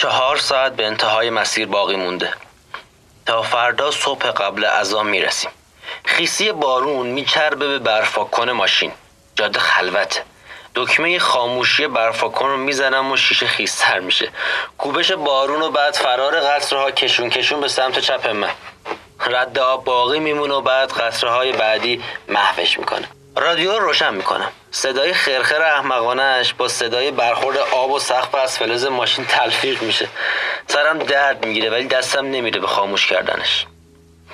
چهار ساعت به انتهای مسیر باقی مونده. تا فردا صبح قبل ازام می‌رسیم. خیسی بارون میچربه به برفاکن ماشین. جاده خلوته دکمه خاموشی برفاکن رو می‌زنم و شیشه خیستر میشه. کوبش بارون و بعد فرار قطرها کشون کشون به سمت چپ من. رد آب باقی میمونه و بعد قطره های بعدی محوش می‌کنه. رادیو رو روشن می‌کنم. صدای خرخر احمقانش با صدای برخورد آب و سقف از فلز ماشین تلفیق میشه. سرم درد می‌گیره ولی دستم نمیره به خاموش کردنش.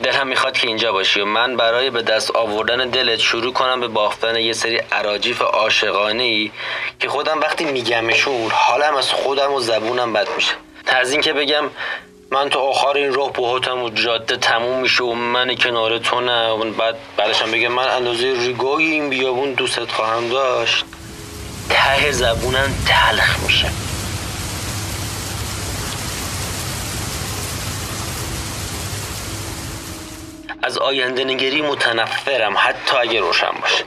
دلم می‌خواد که اینجا باشی و من برای به دست آوردن دلت شروع کنم به بافتن یه سری عراجیف عاشقانه ای که خودم وقتی میگمشون حالم از خودم و زبونم بد میشه. از که بگم من تو آخر این راه بهاتم و جاده تموم میشه و من کنار تو نه. بعد بعدشم بگم من اندازه ریگای این بیابون دوست خواهم داشت. ته زبونم تلخ میشه. از آینده نگری متنفرم حتی اگه روشن باشه.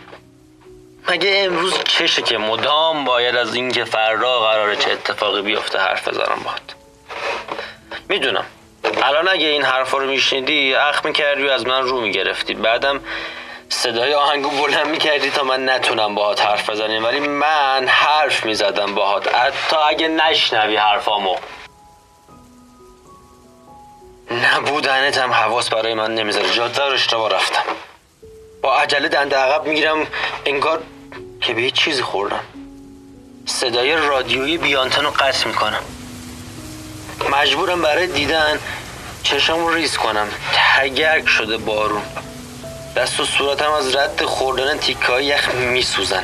مگه امروز چشه که مدام باید از اینکه فردا قراره چه اتفاقی بیفته حرف بزنم باهات؟ می‌دونم. الان اگه این حرفا رو میشنیدی اخ می‌کردی و از من رو می‌گرفتی. بعدم صدای آهنگو بلند می‌کردی تا من نتونم باهات حرف بزنیم ولی من حرف می‌زدم باهات. حتی اگه نشنوی حرفامو. نبودنت هم حواس برای من نمی‌ذاره. جاده رو اشتباه رفتم. با عجله دنده عقب می‌گیرم انگار که به هیچ چیزی خوردم. صدای رادیویی بیانتن رو قطع می‌کنم. مجبورم برای دیدن چشم رو ریز کنم. تگرگ شده بارون. دست و صورتم از رد خوردن تیکه های یخ میسوزن.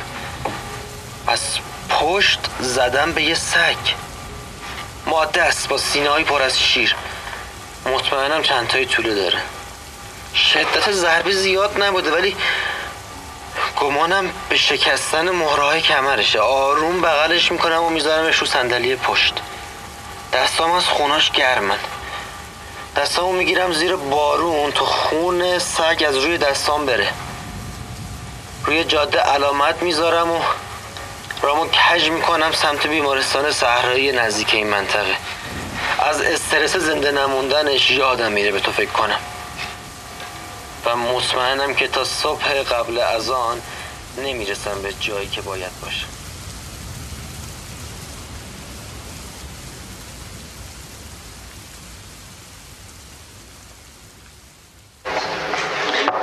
از پشت زدم به یه سگ. ماده است با سینه پر از شیر. مطمئنم چند تایی طوله داره. شدت ضربه زیاد نبوده ولی گمانم به شکستن مهرهای کمرشه. آروم بغلش می‌کنم و میذارمش رو صندلی پشت. دستام از خوناش گرمن دستامو می‌گیرم زیر بارون تو خون سگ از روی دستام بره. روی جاده علامت می‌ذارم و رامو کج می‌کنم سمت بیمارستان صحرایی نزدیک این منطقه. از استرس زنده نموندنش یادم میره به تو فکر کنم. و مطمئنم که تا صبح قبل از آن نمی‌رسم به جایی که باید باشم.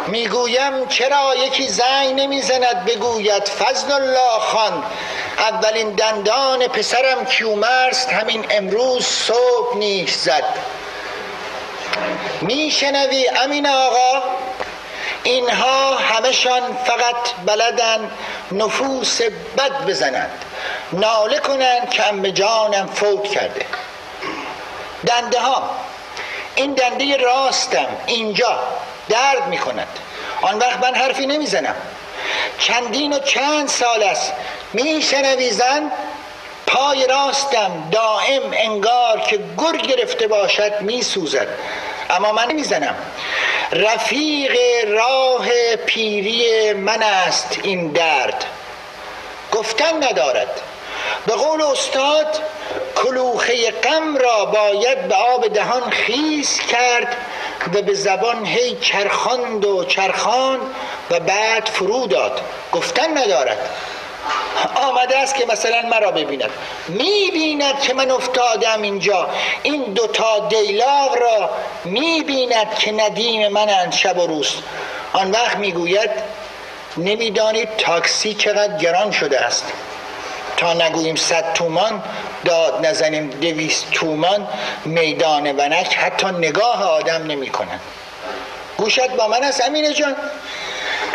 می‌گویم چرا یکی زنگ نمی‌زند بگوید فضل الله خان؟ اولین دندان پسرم کیومرست همین امروز صبح نیش زد. میشنوی امین آقا؟ اینها همشان فقط بلدن نفوس بد بزنند. ناله کنند که ام جانم فوت کرده. دنده ها این دنده راستم. اینجا. درد می کند آن وقت من حرفی نمی‌زنم. چندین و چند سال است میشنوی زن پای راستم دائم انگار که گر گرفته باشد میسوزد. اما من نمی‌زنم. رفیق راه پیری من است این درد. گفتن ندارد. به قول استاد کلوخه غم را باید به آب دهان خیز کرد و به زبان هی چرخاند و چرخان و بعد فرو داد. گفتن ندارد. آمده است که مثلا مرا ببیند. می‌بیند که من افتادم اینجا. این دوتا دیلاغ را می‌بیند که ندیم من شب و روز. آن وقت می‌گوید نمی‌دانید تاکسی چقدر گران شده است. تا نگوییم صد تومان داد نزنیم دویست تومان میدان ونک حتی نگاه آدم نمی کنن. گوشت با من است امینه جان.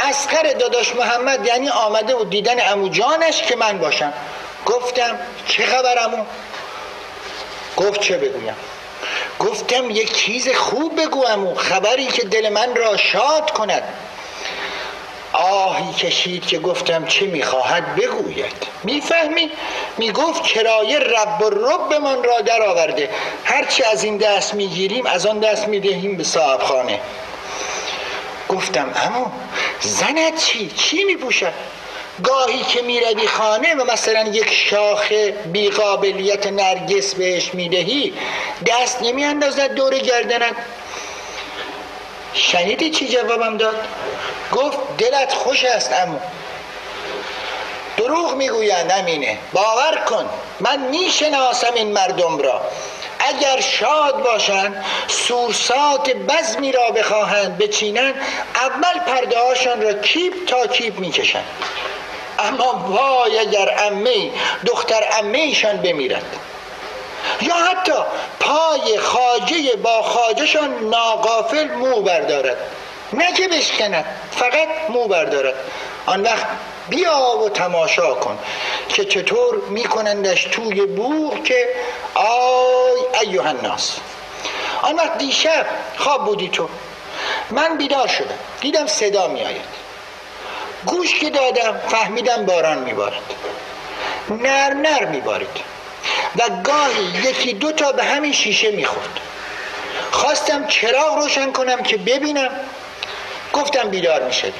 اسخر داداش محمد یعنی آمده و دیدن امو جانش که من باشم. گفتم چه خبر امو؟ گفت چه بگویم؟ گفتم یک چیز خوب بگو امو خبری که دل من را شاد کند. آهی کشید که گفتم چه می‌خواهد بگوید می‌فهمی؟ می‌گفت کرایه رب و رب من را در آورده هرچی از این دست می‌گیریم از آن دست می‌دهیم به صاحب خانه گفتم اما زنت چی؟ چی میپوشد؟ گاهی که می‌روی خانه و مثلا یک شاخ بیقابلیت نرگس بهش می‌دهی دست نمیاندازد دور گردنت شنیدی چی جوابم داد؟ گفت دلت خوش است امو دروغ می‌گویند امینه باور کن من می‌شناسم این مردم را. اگر شاد باشند سورسات بزمی را بخواهند بچینند اول پرده هاشان را کیپ تا کیپ می‌کشند. اما وای اگر امه دختر امه ایشان بمیرد. یا حتی پای خاجه با خاجهشان ناقافل مو بردارد. نه که بشکند فقط مو بردارد. آن وقت بیا و تماشا کن که چطور میکنندش توی بوغ که آی ایوه الناس. آن وقت دیشب خواب بودی تو. من بیدار شدم. دیدم صدا میآید. گوش که دادم فهمیدم باران میبارد. نر نر میبارید. و گاهی یکی دو تا به همین شیشه می‌خورد. خواستم چراغ روشن کنم که ببینم. گفتم بیدار می‌شد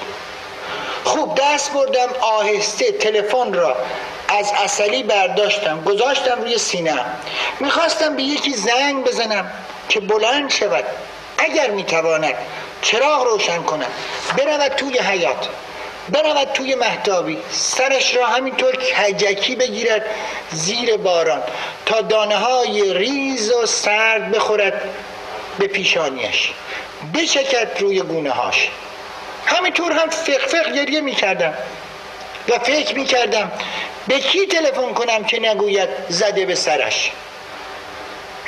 خوب دست بردم آهسته تلفن را از اصلی برداشتم. گذاشتم روی سینه. می‌خواستم به یکی زنگ بزنم که بلند شود. اگر می‌تواند چراغ روشن کنم برود توی حیات برود توی محتابی سرش را همینطور کجکی بگیرد زیر باران تا دانه های ریز و سرد بخورد به پیشانیش. بچکد روی گونه هاش همینطور هم فق فق گریه می‌کردم و فکر می‌کردم به کی تلفن کنم که نگوید زده به سرش.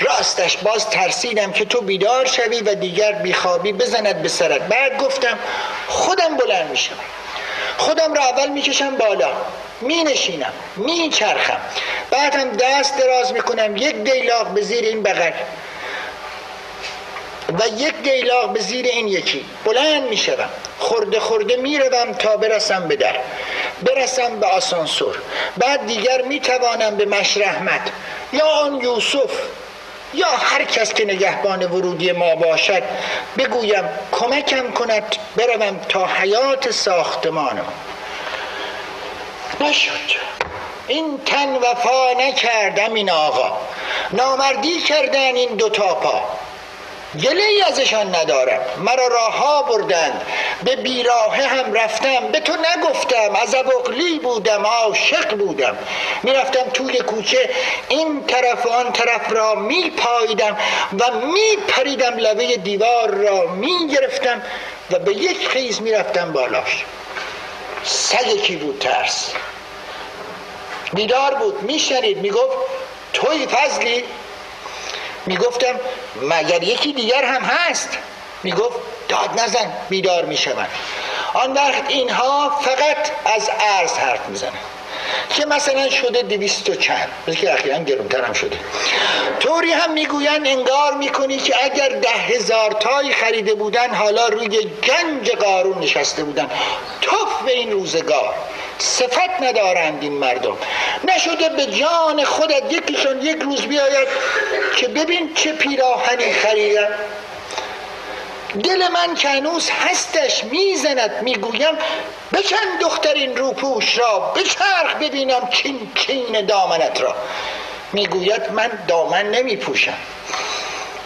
راستش باز ترسیدم که تو بیدار شوی و دیگر بیخوابی بزند به سرت. بعد گفتم خودم بلند میشم خودم را اول می‌کشم بالا. می نشینم می چرخم بعد هم دست دراز می‌کنم یک دیلاق به زیر این بغل. و یک دیلاق به زیر این یکی. بلند می‌شوم. خورده خورده می‌روم تا برسم به در. برسم به آسانسور. بعد دیگر می‌توانم به مشرحمت. یا آن یوسف. یا هر کس که نگهبان ورودی ما باشد بگویم کمکم کند بروم تا حیات ساختمانم نشد. این تن وفا نکردم این آقا. نامردی کردن این دوتا پا. گله ای ازشان ندارم. مرا راه بردند. به بیراهه هم رفتم. به تو نگفتم. از ابقلی بودم. عاشق بودم. می‌رفتم توی کوچه. این طرف و آن طرف را می پاییدم و می پریدم لبه دیوار را. می گرفتم و به یک خیز می‌رفتم بالاش. سگ کی بود ترس؟ بیدار بود. میشنید. می‌گفت توی فضلی؟ می‌گفتم مگر یکی دیگر هم هست؟ می‌گفت داد نزن بیدار می‌شوند آن وقت اینها فقط از عرض حرف می‌زنن که مثلا شده دویست و چند. که اخیرا گرونتر هم شده. طوری هم می‌گوین انگار می‌کنی که اگر ده هزار تایی خریده بودن حالا روی گنج قارون نشسته بودن. توف به این روزگار. صفت ندارند این مردم. نشده به جان خودت یکیشون یک روز بیاید که ببین چه پیراهنی خریدن. دل من که هنوز هستش می‌زند می‌گویم بچن دخترین روپوش را بچرخ ببینم چین چین دامنت را. می‌گوید من دامن نمیپوشم.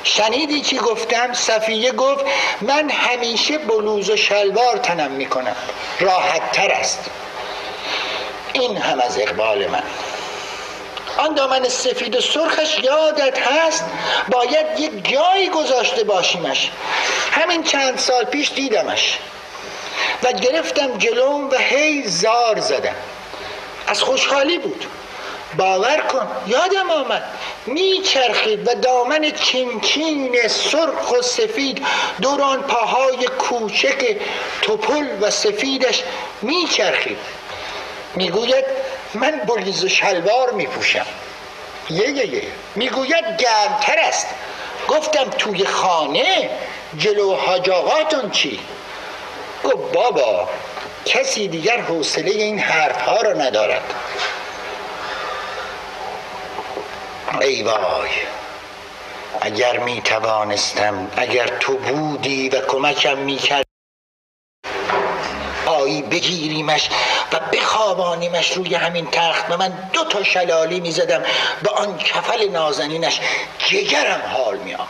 شنیدی چی گفتم؟ صفیه گفت من همیشه بلوز و شلوار تنم می‌کنم. راحت تر است. این هم از اقبال من. آن دامن سفید و سرخش یادت هست؟ باید یک جایی گذاشته باشیمش. همین چند سال پیش دیدمش. و گرفتم جلوم و هی زار زدم. از خوشحالی بود. باور کن یادم آمد. میچرخید و دامن چینچین سرخ و سفید دوران پاهای کوچک توپل و سفیدش میچرخید. می‌گوید من بلیز و شلوار میپوشم. یه یه یه. می‌گوید گرمتر است. گفتم توی خانه جلو حاجاقاتون چی؟ گفت بابا کسی دیگر حوصله این حرف ها رو ندارد. ای وای. اگر می توانستم اگر تو بودی و کمکم می کرد بالایی بگیریمش و بخوابانیمش روی همین تخت و من دو تا شلالی می‌زدم به آن کفل نازنینش جگرم حال میام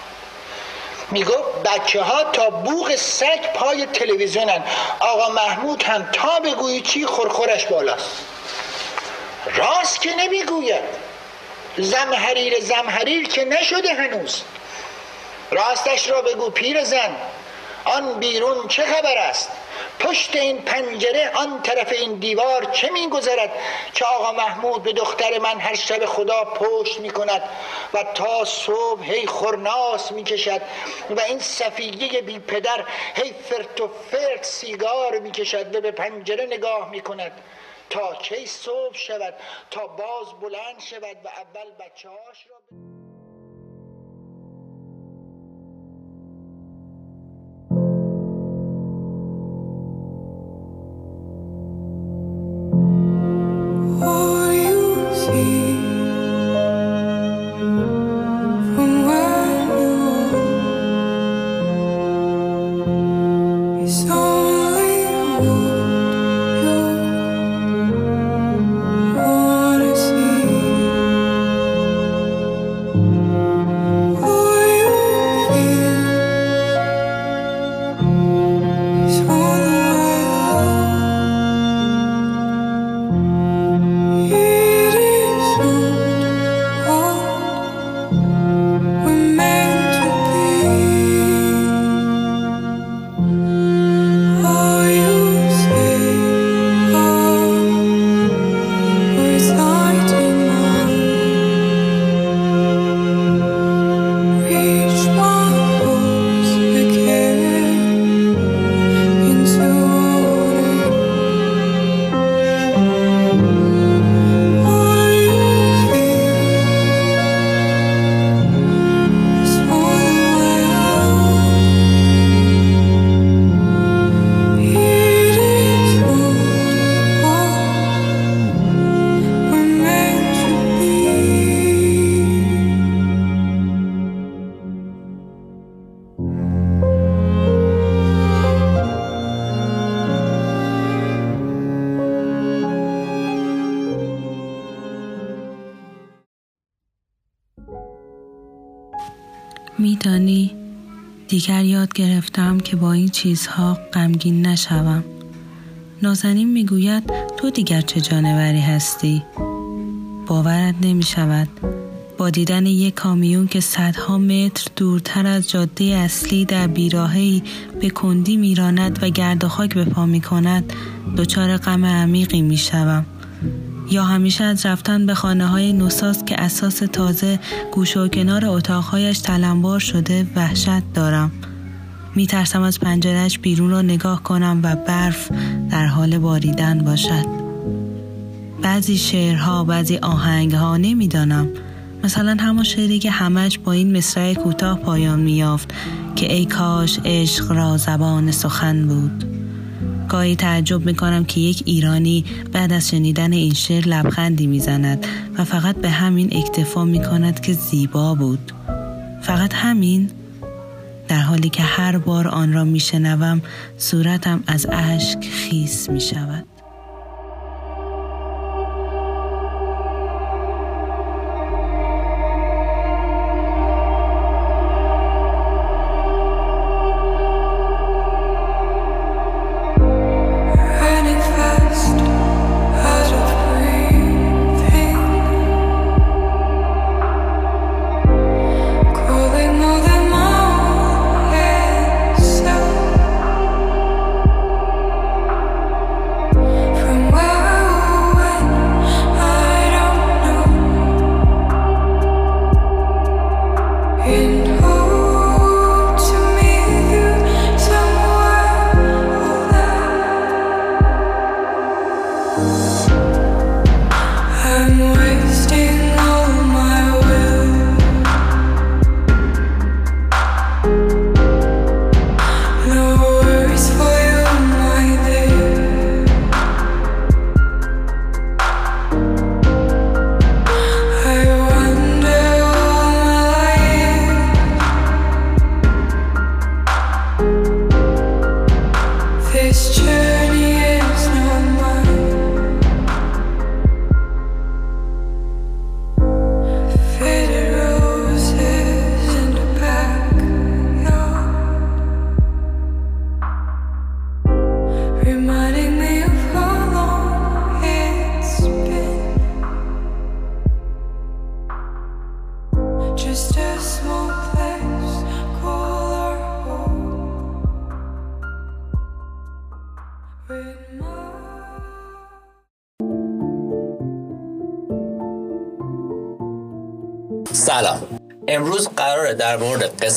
می‌گفت بچه ها تا بوغ سگ پای تلویزیونن. آقا محمود هم تا بگویی چی خورخورش بالاست. راست که نمی‌گوید. زمحریر زمحریر که نشده هنوز. راستش را بگو پیر زن آن بیرون چه خبر است؟ پشت این پنجره آن طرف این دیوار چه میگذرد؟ که آقا محمود به دختر من هر شب خدا پشت می کند و تا صبح هی خورناس می کشد و این صفیه بی پدر هی فرت و فرت سیگار می کشد و به پنجره نگاه می کند تا کی صبح شود؟ تا باز بلند شود و اول بچه هاش را میدانی؟ دیگر یاد گرفتم که با این چیزها غمگین نشوم. نازنین می‌گوید تو دیگر چه جانوری هستی؟ باورت نمی شود با دیدن یک کامیون که صدها متر دورتر از جاده اصلی در بیراهی به کندی میراند و گرد و خاک به پا می کند دچار غم عمیقی می شوم. یا همیشه از رفتن به خانه های نوساز که اساس تازه گوش و کنار اتاقهایش تلمبار شده وحشت دارم. می ترسم از پنجرش بیرون را نگاه کنم و برف در حال باریدن باشد. بعضی شعرها بعضی آهنگها نمی‌دانم. مثلا همون شعری که همش با این مصرع کوتاه پایان میافت که ای کاش عشق را زبان سخن بود. گاهی تعجب می‌کنم که یک ایرانی بعد از شنیدن این شعر لبخندی می‌زند و فقط به همین اکتفا می‌کند که زیبا بود. فقط همین. در حالی که هر بار آن را میشنوم صورتم از اشک خیس می‌شود. سلام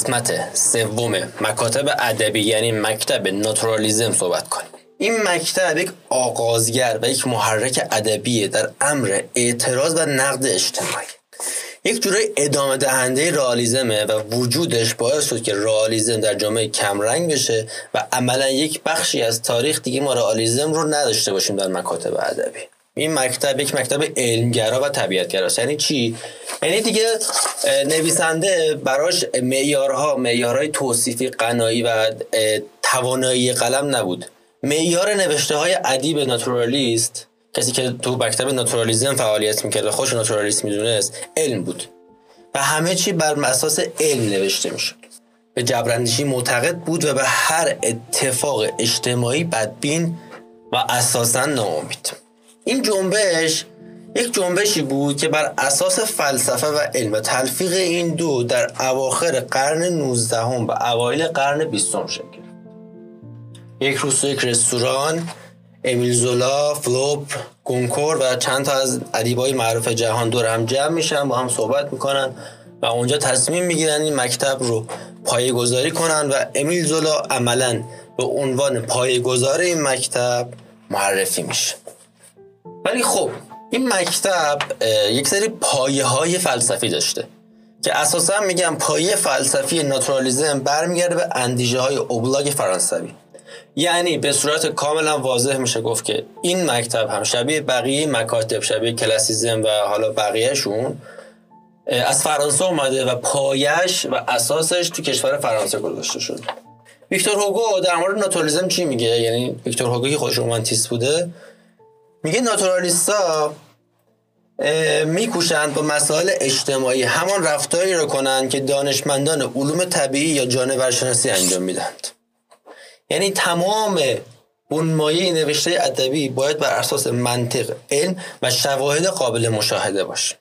قسمت سوم مکاتب ادبی یعنی مکتب ناتورالیزم صحبت کنیم. این مکتب یک آغازگر و یک محرک ادبی در امر اعتراض و نقد اجتماعی. یک جوره ادامه دهنده رئالیسمه و وجودش باعث شد که رئالیسم در جامعه کمرنگ بشه و عملا یک بخشی از تاریخ دیگه ما رئالیسم رو نداشته باشیم در مکاتب ادبی. این مکتب یک مکتب علمگرا و طبیعتگراست. یعنی چی؟ یعنی دیگه نویسنده براش معیارها معیارهای توصیفی قنایی و توانایی قلم نبود. معیار نوشته های ادیب ناتورالیست کسی که تو مکتب ناتورالیزم فعالیت می‌کرد و خوش ناتورالیست می‌دونست علم بود. و همه چی بر اساس علم نوشته می‌شد. به جبرندیشی معتقد بود و به هر اتفاق اجتماعی بدبین و اساسا ناامید. این جنبش یک جنبشی بود که بر اساس فلسفه و علم تلفیق این دو در اواخر قرن 19 و اوایل قرن 20 شکل یک روز یک رستوران امیل زولا، فلوپ، گونکور و چند تا از ادیبای معروف جهان دور هم جمع میشن با هم صحبت می‌کنن و اونجا تصمیم می‌گیرن این مکتب رو پایه گذاری کنن و امیل زولا عملا به عنوان پایه گذار این مکتب معرفی میشه. ولی خب این مکتب یک سری پایه های فلسفی داشته که اساسا میگم پایه فلسفی ناتورالیزم برمیگرده به اندیشه های اوبلاگ فرانسوی. یعنی به صورت کاملا واضح میشه گفت که این مکتب هم شبیه بقیه مکاتب شبیه کلاسیزم و حالا بقیهشون از فرانسه اومده و پایش و اساسش تو کشور فرانسه گذاشته شده. ویکتور هوگو در مورد ناتورالیزم چی میگه؟ یعنی ویکتور هوگو که خودش رومانتیست بوده میگه ناتورالیستا میکوشند با مسائل اجتماعی همان رفتاری رو کنند که دانشمندان علوم طبیعی یا جانورشناسی انجام می‌دهند. یعنی تمام بنمایه نوشته ادبی باید بر اساس منطق علم و شواهد قابل مشاهده باشه.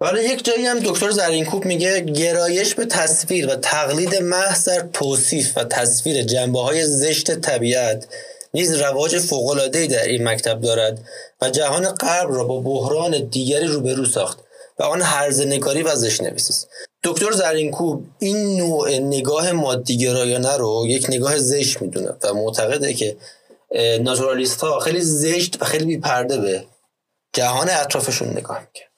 ولی یک جایی هم دکتر زرینکوب میگه گرایش به تصویر و تقلید محض در توصیف و تصویر جنبه های زشت طبیعت نیز رواج فوق‌العاده‌ای در این مکتب دارد و جهان غرب را با بحران دیگری روبرو ساخت و آن هرز نگاری و نویسی است دکتر زرینکوب این نوع نگاه مادیگرایانه رو یک نگاه زشت می‌دونه و معتقده که ناتورالیست ها خیلی زشت و خیلی بیپرده به جهان اطرافشون نگاه می‌کرد.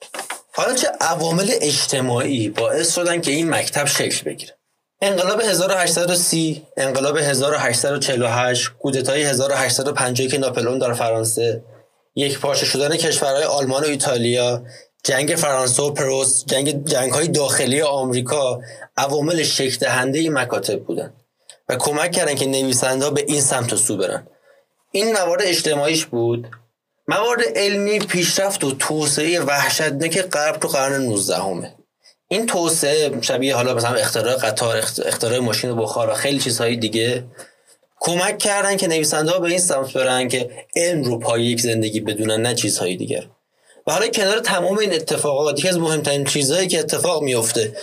حالا چه عوامل اجتماعی باعث شدن که این مکتب شکل بگیره؟ انقلاب 1830 انقلاب 1848 کودتای 1851 ناپلئون در فرانسه. یک پارچه شدن کشورهای آلمان و ایتالیا جنگ فرانسه و پروس جنگ جنگ های داخلی آمریکا عوامل شکل دهنده مکاتب بودن و کمک کردن که نویسنده به این سمت و سو برن. این موارد اجتماعیش بود. موارد علمی پیشرفت و توسعه وحشتناک غرب تو قرن 19 همه. این توسعه شبیه حالا مثلا اختراع قطار اختراع ماشین بخار و خیلی چیزهای دیگه کمک کردن که نویسنده ها به این سمت برن که علم رو پای یک زندگی بدونن نه چیزهای دیگر و حالا کنار تمام این اتفاقات یکی از مهمترین چیزهایی که اتفاق میفته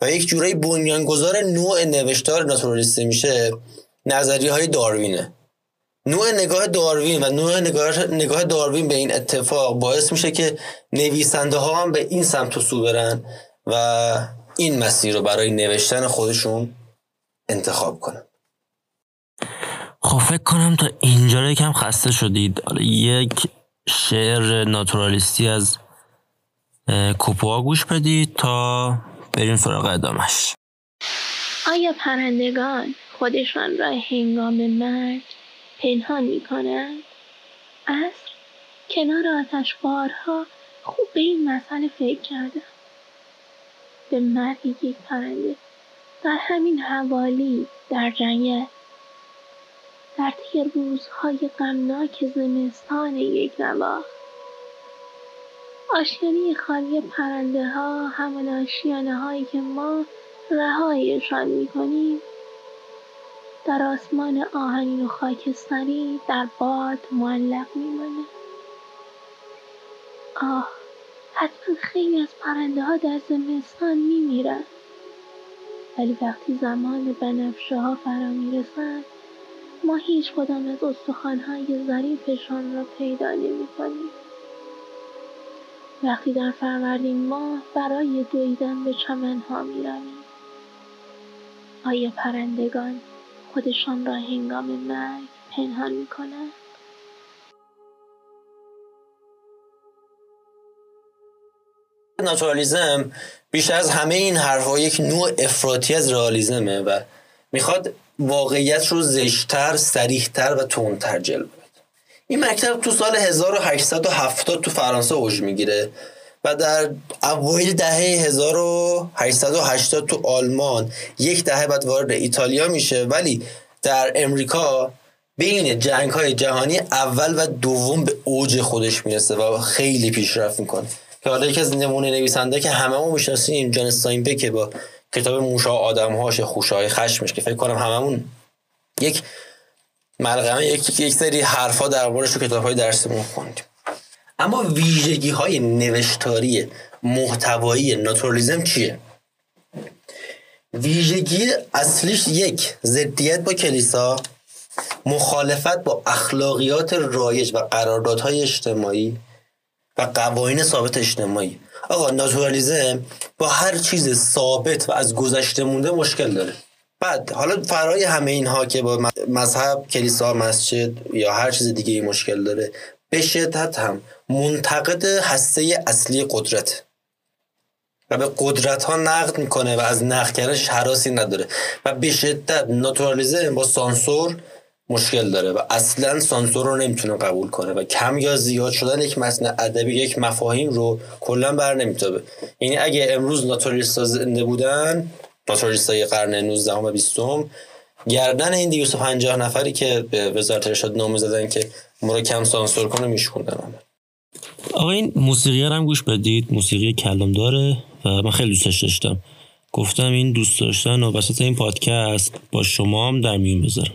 و یک جورایی بنیانگذار نوع نوشتار ناتورالیستی میشه نظریه های داروینه. نوع نگاه داروین و نوع نگاه, نگاه داروین به این اتفاق باعث میشه که نویسنده ها هم به این سمت سو برن و این مسیر رو برای نوشتن خودشون انتخاب کنن. خب فکر کنم تا اینجا یکم خسته شدید. یک شعر ناتورالیستی از کوپوا گوش بدید تا بریم سراغ ادامش. آیا پرندگان خودشان را هنگام مرگ پنهان می کنند؟ اصر کنار آتش بارها خوب به این مسئله فکر کردم به مرگ یک پرنده. در همین حوالی در جنگل در طی روزهای غمناک زمستان یک نواخت آشیانه خالی پرنده ها همان آشیانه هایی که ما رهایشان می کنیم در آسمان آهنین و خاکستری در باد معلق میمانه. آه حتما خیلی از پرنده ها در زمستان میمیرند ولی وقتی زمان بنفشه ها فرا می‌رسند ما هیچ کدام از استخوانهای ظریفشان را پیدا نمی کنیم. وقتی در فروردین ماه برای دویدن به چمنها می رویم. آیا پرندگان خودشان را هنگام مرگ پنهان می کنند؟ ناتورالیزم بیشتر از همه این حرفها یک نوع افراطی از رئالیسمه و می‌خواد واقعیت رو زشتر، سریحتر و تندتر جلوه بده. این مکتب تو سال 1870 تو فرانسه اوج می‌گیره و در اوایل دهه 1880 تو آلمان یک دهه بعد وارد ایتالیا میشه. ولی در امریکا بین جنگ های جهانی اول و دوم به اوج خودش می‌رسه و خیلی پیشرفت می‌کنه. که حالا یکی از نمونه نویسنده که هممون می‌شناسیم جان استاینبک با کتاب موشا آدمهاش خوشای خشمش که فکر کنم هممون یک ملغمه یک یک سری حرفا در موردش تو کتاب های درسمون خوندیم. اما ویژگی های نوشتاری محتوایی ناتورالیزم چیه؟ ویژگی اصلیش یک ضدیت با کلیسا مخالفت با اخلاقیات رایج و قراردادهای اجتماعی و قوانین ثابت اجتماعی. آقا ناتورالیزم با هر چیز ثابت و از گذشته مونده مشکل داره. بعد حالا فرای همه اینها که با مذهب کلیسا مسجد یا هر چیز دیگه ای مشکل داره به شدت هم منتقد هسته اصلی قدرت. و به قدرت ها نقد می‌کنه و از نقد کردنش حراسی نداره. و به شدت ناتورالیزم با سانسور مشکل داره و اصلا سانسور رو نمی‌تونه قبول کنه و کم یا زیاد شدن یک متن ادبی یک مفاهیم رو کلا بر نمیتابه. یعنی اگه امروز ناتورالیست زنده بودن ناتورالیست های قرن 19 و 20 گردن این 250 نفری که به وزارت ارشاد نامه زدن که ما رو کم سانسور کنه میشکوندن. آقا این موسیقی هم گوش بدید. موسیقی کلام داره و من خیلی دوستش داشتم. گفتم این دوست داشتن و وسط این پادکست با شما هم در میون بذارم.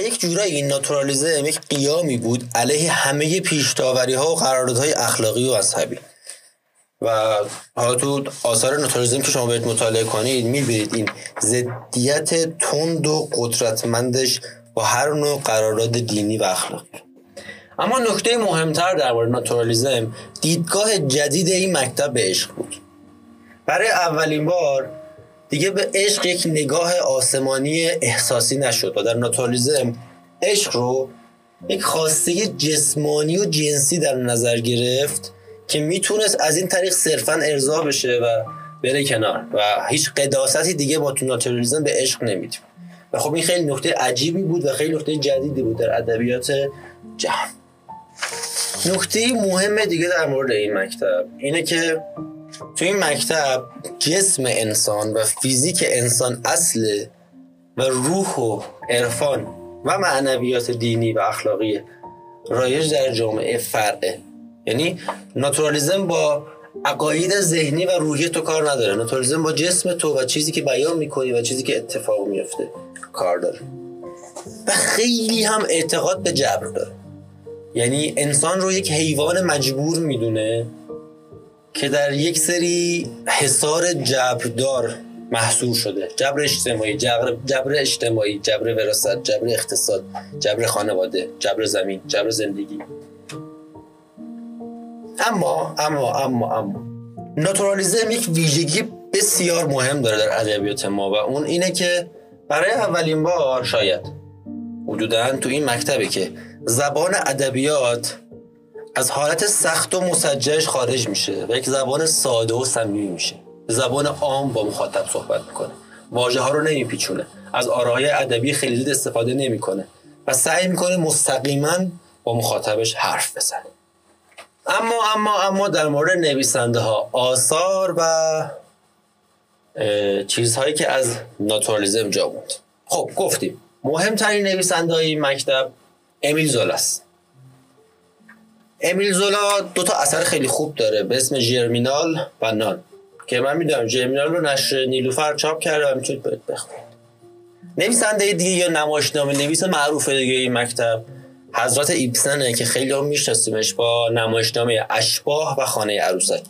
یک جورایی این ناتورالیزم یک قیامی بود علیه همه پیشتاوری ها و قراردادهای اخلاقی و مذهبی. و حالا تو آثار ناتورالیزم که شما باید مطالعه کنید می‌بینید این ضدیت تند و قدرتمندش با هر نوع قرارداد دینی و اخلاقی. اما نکته مهمتر در مورد ناتورالیزم دیدگاه جدید این مکتب به عشق بود. برای اولین بار دیگه به عشق یک نگاه آسمانی احساسی نشد. و در ناتورالیزم عشق رو یک خواسته جسمانی و جنسی در نظر گرفت که می‌تونست از این طریق صرفا ارضا بشه و بره کنار. و هیچ قداستی دیگه با تو ناتورالیزم به عشق نمیدیم و خب این خیلی نقطه عجیبی بود و خیلی نقطه جدیدی بود در ادبیات جهان. نکته مهم دیگه در مورد این مکتب اینه که تو این مکتب جسم انسان و فیزیک انسان اصله و روح و عرفان و معنویات دینی و اخلاقی رایج در جامعه فرقه. یعنی ناتورالیزم با عقاید ذهنی و روحی تو کار نداره. ناتورالیزم با جسم تو و چیزی که بیان می‌کنی و چیزی که اتفاق میفته کار داره. و خیلی هم اعتقاد به جبر داره. یعنی انسان رو یک حیوان مجبور می‌دونه که در یک سری حصار جبردار محصور شده. جبر اجتماعی جبر, جبر اجتماعی جبر وراثت جبر اقتصاد جبر خانواده جبر زمین جبر زندگی. اما اما اما اما. ناتورالیزم یک ویژگی بسیار مهم داره در ادبیات ما و اون اینه که برای اولین بار شاید حدودا تو این مکتبه که زبان ادبیات از حالت سخت و مسجعش خارج میشه و یک زبان ساده و صمیمی میشه. زبان عام با مخاطب صحبت می‌کنه. واژه ها رو نمیپیچونه. از آراهای ادبی خیلی زود استفاده نمی‌کنه. و سعی می‌کنه مستقیما با مخاطبش حرف بزنه. اما اما اما در مورد نویسنده ها آثار و چیزهایی که از ناتورالیزم جا موند. خب گفتیم. مهمترین نویسنده های مکتب امیل زولاست امیل زولا دو تا اثر خیلی خوب داره به اسم جرمینال و نان که من می‌دونم جرمینال رو نشر نیلوفر چاپ کرده و می‌تونید باید بخونید. نویسنده دیگه یا نمایشنامه نویس معروف دیگه این مکتب. حضرت ایبسنه که خیلی هم میشناسیمش با نمایشنامه اشباه و خانه عروسک.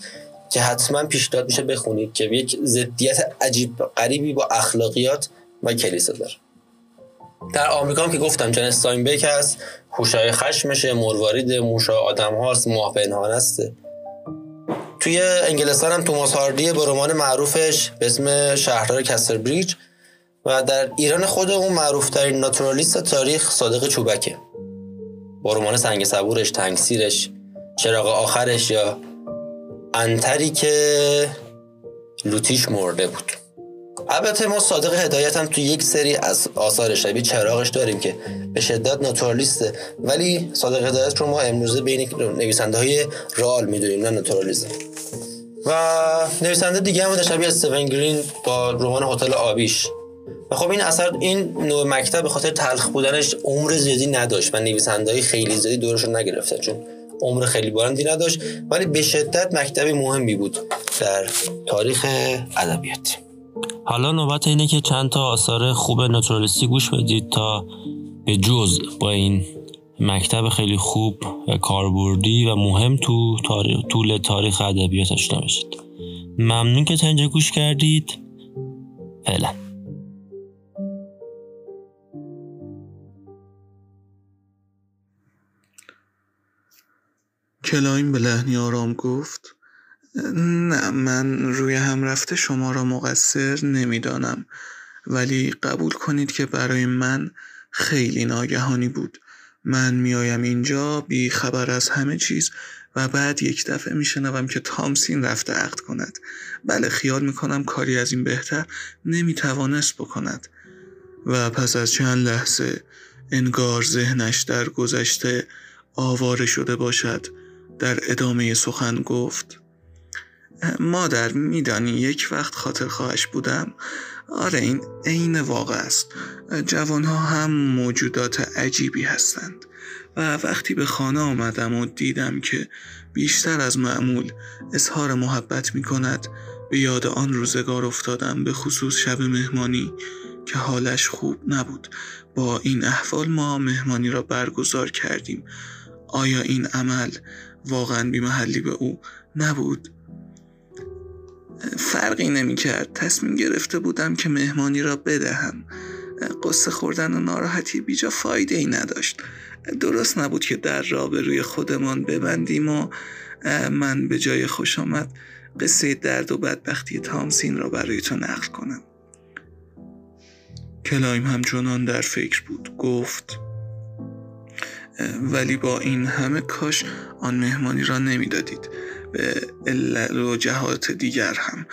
که حتما پیشنهاد میشه بخونید که یک ضدیت عجیب غریبی با اخلاقیات و کلیسا داره. در آمریکا هم که گفتم جن استاینبک هست هوشای خشمشه مروارید موشا آدم هاست ماه پنهان توی انگلستان هم توماس هاردی با رمان معروفش به اسم شهردار کسر بریج و در ایران خودمون معروف ترین ناتورالیست تاریخ صادق چوبکه. با رمان سنگ صبورش تنگسیرش چراغ آخرش یا انتری که لوتیش مرده بود. البته ما صادق هدایت هم تو یک سری از آثار شبیه چراغش داریم که به شدت ناتورالیسته. ولی صادق هدایت رو ما امروزه بین نویسنده های رال می‌دونیم نه ناتورالیزم. و نویسنده دیگه هم شبیه استیون گرین با رمان هتل آبیش. و خب این اثر این نوع مکتب به خاطر تلخ بودنش عمر زیادی نداشت و نویسنده های خیلی زیادی دورش رو نگرفتن چون عمر خیلی بلندی نداشت. ولی به شدت مکتبی مهمی بود در تاریخ ادبیات. حالا نوبت اینه که چند تا آثار خوب ناتورالیستی گوش بدید تا به جز با این مکتب خیلی خوب و کاربردی و مهم تو تاریخ، طول تاریخ ادبیات آشنا بشید. ممنون که تا اینجا گوش کردید. فعلا. کلاین به لحنی آرام گفت. نه من روی هم رفته شما را مقصر نمی‌دانم. ولی قبول کنید که برای من خیلی ناگهانی بود. من میایم اینجا بی خبر از همه چیز و بعد یک دفعه میشنوم که تامسین رفته عقد کند. بله خیال می‌کنم کاری از این بهتر نمی‌توانست بکند. و پس از چند لحظه انگار ذهنش در گذشته آواره شده باشد. در ادامه سخن گفت مادر میدانی یک وقت خاطر خواهش بودم؟ آره این عین واقع است. جوانها هم موجودات عجیبی هستند. و وقتی به خانه آمدم و دیدم که بیشتر از معمول اظهار محبت می کند به یاد آن روزگار افتادم به خصوص شب مهمانی که حالش خوب نبود. با این احوال ما مهمانی را برگزار کردیم. آیا این عمل واقعا بیمحلی به او نبود؟ فرقی نمی کرد تصمیم گرفته بودم که مهمانی را بدهم. قصه خوردن و ناراحتی بیجا فایده ای نداشت. درست نبود که در را به روی خودمان ببندیم و من به جای خوش آمد قصه درد و بدبختی تامسین را برای تو نقل کنم. کلایم همچنان در فکر بود. گفت ولی با این همه کاش آن مهمانی را نمی‌دادید به علل و جهات دیگر هم.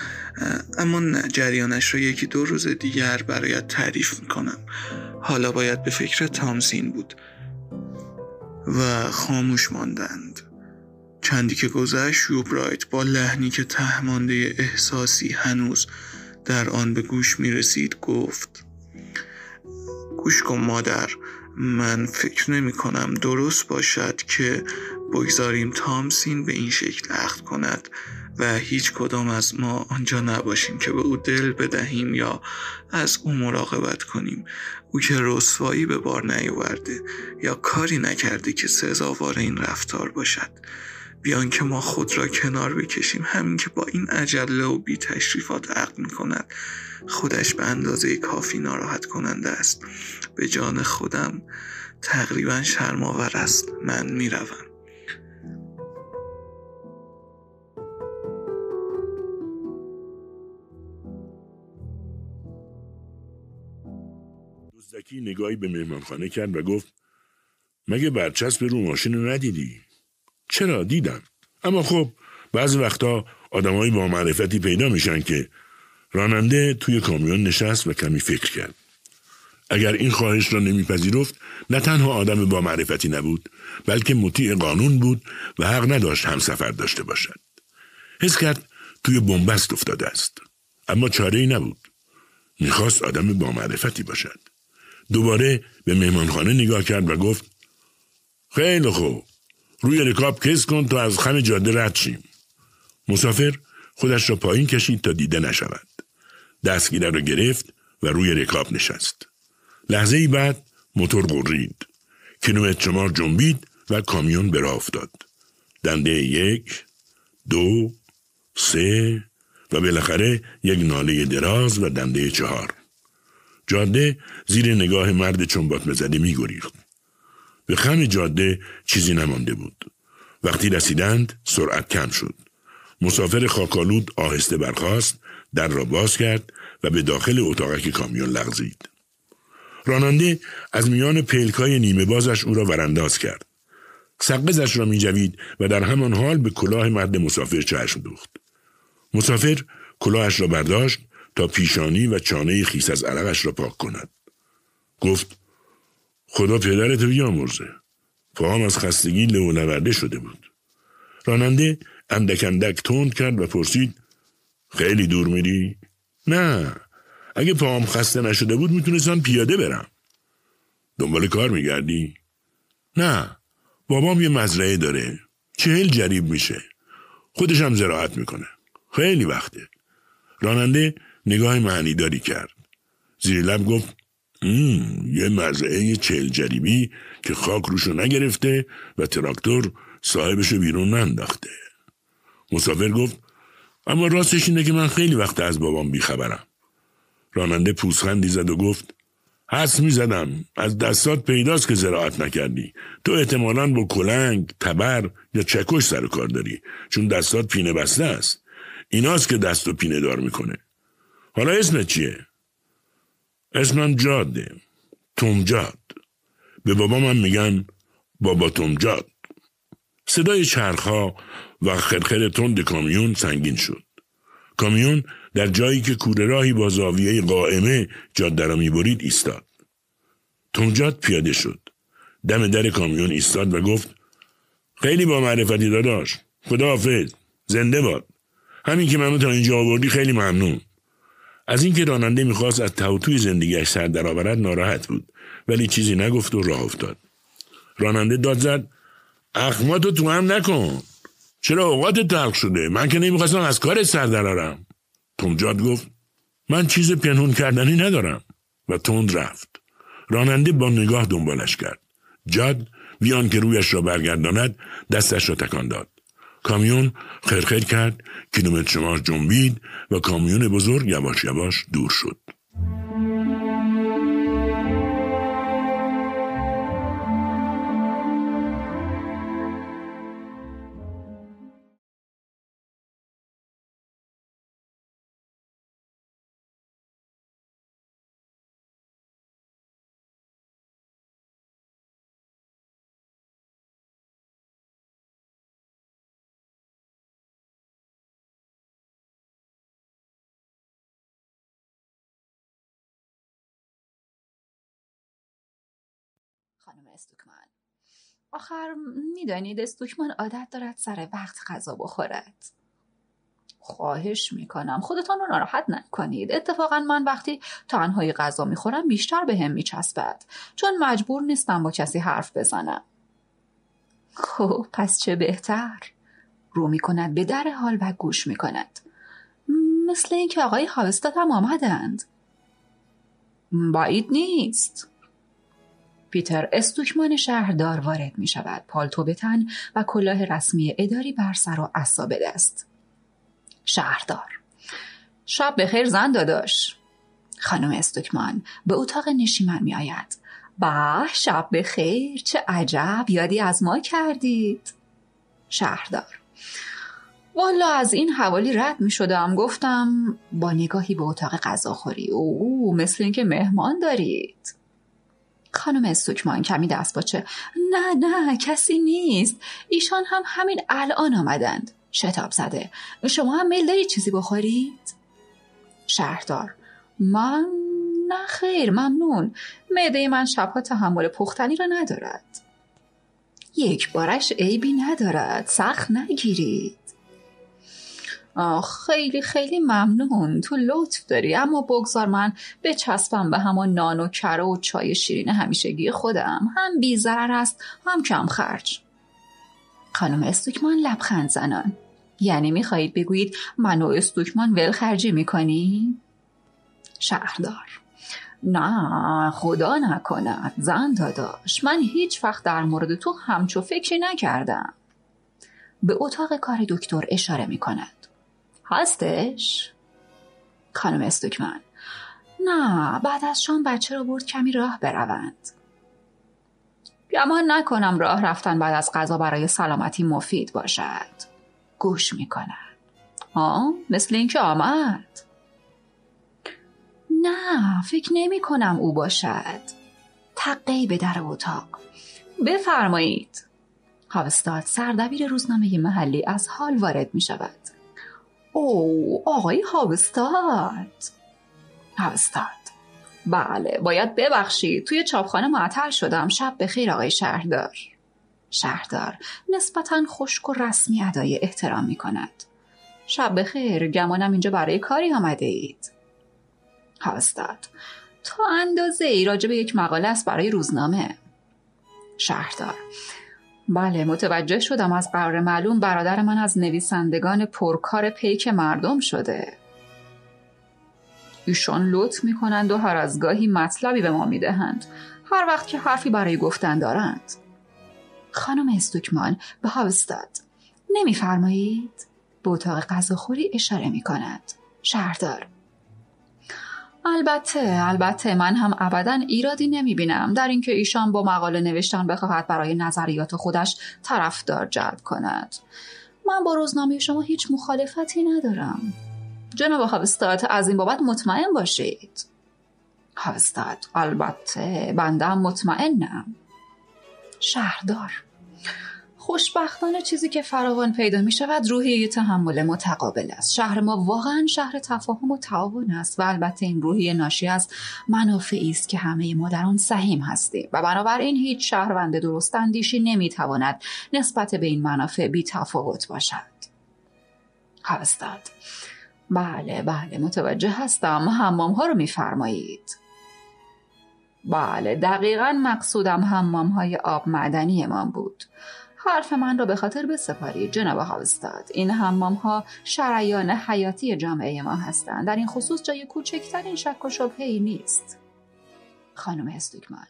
اما نه جریانش را یکی دو روز دیگر برایت تعریف می‌کنم. حالا باید به فکر تامسین بود. و خاموش ماندند. چندی که گذشت شوبرایت با لحنی که تهمانده احساسی هنوز در آن به گوش می رسید گفت گوش کن مادر من فکر نمی کنم درست باشد که بگذاریم تامسین به این شکل عقد کند و هیچ کدام از ما آنجا نباشیم که به او دل بدهیم یا از او مراقبت کنیم. او که رسوایی به بار نیاورده یا کاری نکرده که سزاوار این رفتار باشد. بیان که ما خود را کنار بکشیم. همین که با این عجله و بی تشریفات عقد می کند. خودش به اندازه کافی ناراحت کننده است. به جان خودم تقریبا شرماور است. من می‌روم. دزدکی نگاهی به مهمانخانه کرد و گفت مگه برچسب رو ماشین رو ندیدی؟ چرا؟ دیدم. اما خب بعضی وقتا آدمایی با معرفتی پیدا میشن که راننده توی کامیون نشست و کمی فکر کرد. اگر این خواهش را نمیپذیرفت نه تنها آدم با معرفتی نبود بلکه مطیع قانون بود و حق نداشت هم سفر داشته باشد. حس کرد توی بنبست افتاده است. اما چاره ای نبود. می‌خواست آدم با معرفتی باشد. دوباره به مهمانخانه نگاه کرد و گفت خیلی خوب. روی رکاب کس کن تا از خم جاده رد شیم. مسافر خودش را پایین کشید تا دیده نشود. دستگیره را گرفت و روی رکاب نشست. لحظه ای بعد موتور قرید کیلومتر شمار جنبید و کامیون به راه افتاد دنده یک دو سه و بالاخره یک ناله دراز و دنده چهار جاده زیر نگاه مرد چنبات مزده می گریخت. به خم جاده چیزی نمانده بود. وقتی رسیدند سرعت کم شد. مسافر خاکالود آهسته برخاست در را باز کرد و به داخل اتاقک کامیون لغزید. راننده از میان پلکای نیمه بازش او را ورانداز کرد. سقزش را می جوید و در همان حال به کلاه مرد مسافر چشم دوخت. مسافر کلاهش را برداشت تا پیشانی و چانه خیس از عرقش را پاک کند. گفت خدا پدرت بیامرزه. پاهم از خستگی لو شده بود. راننده اندک اندک تند کرد و پرسید خیلی دور میری؟ نه اگه پاهم خسته نشده بود می‌تونستم پیاده برم. دنبال کار میگردی؟ نه بابام یه مزرعه داره. چهل جریب میشه. خودش هم زراعت می‌کنه. خیلی وقته. راننده نگاه معنیداری کرد. زیر لب گفت یه مزرعه چهل جریبی که خاک روشو نگرفته و تراکتور صاحبشو بیرون ننداخته. مسافر گفت اما راستش اینه که من خیلی وقت از بابام بیخبرم. راننده پوسخندی زد و گفت حس می زدم. از دستات پیداست که زراعت نکردی. تو احتمالا با کلنگ تبر یا چکش سر کار داری. چون دستات پینه بسته است. ایناست که دست و پینه دار می‌کنه. حالا اسمت چیه؟ اسمم جاده. تومجاد. به بابا من میگن بابا تومجاد. صدای چرخها و خرخر تند کامیون سنگین شد. کامیون در جایی که کوره راهی با زاویه قائمه جاده را می‌برید ایستاد. تومجاد پیاده شد. دم در کامیون ایستاد و گفت خیلی با معرفتی داداش. خدا حافظ زنده باد. همین که منو تا اینجا آوردی خیلی ممنون. از اینکه راننده می‌خواست از توتوی زندگیش سر درآورد ناراحت بود. ولی چیزی نگفت و راه افتاد. راننده داد زد اخماتو تو هم نکن. چرا اوقات تلخ شده؟ من که نمی‌خواستم از کارت سر درارم تومجاد گفت من چیز پنهون کردنی ندارم و تند رفت. راننده با نگاه دنبالش کرد. جاد بیان که رویش را برگرداند دستش را تکان داد. کامیون خرخر کرد کیلومتر شمار جنبید و کامیون بزرگ یواش یواش دور شد. خانم استوکمان. آخر می‌دانید استوکمان عادت دارد سر وقت غذا بخورد. خواهش می‌کنم. خودتان رو ناراحت نکنید. اتفاقا من وقتی تنهایی غذا می‌خورم بیشتر به هم میچسبد. چون مجبور نیستم با کسی حرف بزنم. خب پس چه بهتر؟ رو می‌کند به در حال و گوش می‌کند. مثل اینکه آقای هاوستاد هم آمدند بعید نیست. پیتر استوکمان شهردار وارد می شود. پالتو به تن و کلاه رسمی اداری بر سر و عصا به دست. شهردار. شب بخیر زن داداش. خانم استوکمان به اتاق نشیمن می آید. به شب بخیر چه عجب یادی از ما کردید. شهردار. والا از این حوالی رد می شدم گفتم با نگاهی به اتاق غذاخوری او مثل اینکه مهمان دارید. خانم استوکمان کمی دست باچه نه نه کسی نیست. ایشان هم همین الان آمدند. شتاب زده. شما هم میل دارید چیزی بخورید؟ شهردار. من نه خیر ممنون. معده من شبها تحمل پختنی را ندارد. یک بارش عیبی ندارد. سخت نگیرید. خیلی خیلی ممنون. تو لطف داری. اما بگذار من بچسبم به همان نان و کره و چای شیرین همیشگی خودم. هم بی است هم کم خرج. خانم استوکمان لبخند زنان. یعنی می‌خواهید بگویید من و استوکمان ول خرجی می‌کنی؟ شهردار. نه خدا نکند. زن داداش من هیچ وقت در مورد تو همچو فکری نکردم. به اتاق کار دکتر اشاره می هستش؟ خانم استوکمن. نه بعد از شام بچه رو برد کمی راه بروند. گمان نکنم راه رفتن بعد از غذا برای سلامتی مفید باشد. گوش می‌کند آه مثل اینکه آمد. نه فکر نمی کنم او باشد. تقی به در اتاق. بفرمایید. هاوستاد سردبیر روزنامه محلی از حال وارد می شود او آقای هاوستاد هاوستاد بله باید ببخشید توی چاپخانه معطل شدم. شب به خیر آقای شهردار. شهردار نسبتا خشک و رسمی ادای احترام می کند شب بخیر گمانم اینجا برای کاری آمده اید. هاوستاد تا اندازه ای راجع به یک مقاله است برای روزنامه. شهردار. بله متوجه شدم از قرار معلوم برادر من از نویسندگان پرکار پیک مردم شده. ایشان لطف می کنند و هر از گاهی مطلبی به ما می دهند. هر وقت که حرفی برای گفتن دارند. خانم استوکمان به هاوستاد. نمیفرمایید؟ به اتاق غذاخوری اشاره می کند شهردار. البته البته من هم ابدا ایرادی نمی بینم در اینکه ایشان با مقاله نوشتن بخواهد برای نظریات خودش طرفدار جلب کند. من با روزنامه شما هیچ مخالفتی ندارم. جناب هاوستاد از این بابت مطمئن باشید. هاوستاد البته بنده مطمئنم. شهردار. خوشبختانه چیزی که فراوان پیدا می شود روحیه تحمل متقابل است. شهر ما واقعا شهر تفاهم و تعاون است و البته این روحیه ناشی از منافعی است که همه ما در آن سهیم هستیم. و بنابراین هیچ شهروند درست اندیشی نمی تواند نسبت به این منافع بی تفاوت باشد. هستد بله بله متوجه هستم. حمام ها رو میفرمایید. بله دقیقا مقصودم حمام های آب معدنی من بود. حرف من را به خاطر بسپارید جناب هاوستاد این حمام ها شریان حیاتی جامعه ما هستند. در این خصوص جای کوچکترین شک و شبهه ای نیست. خانم هستوکمان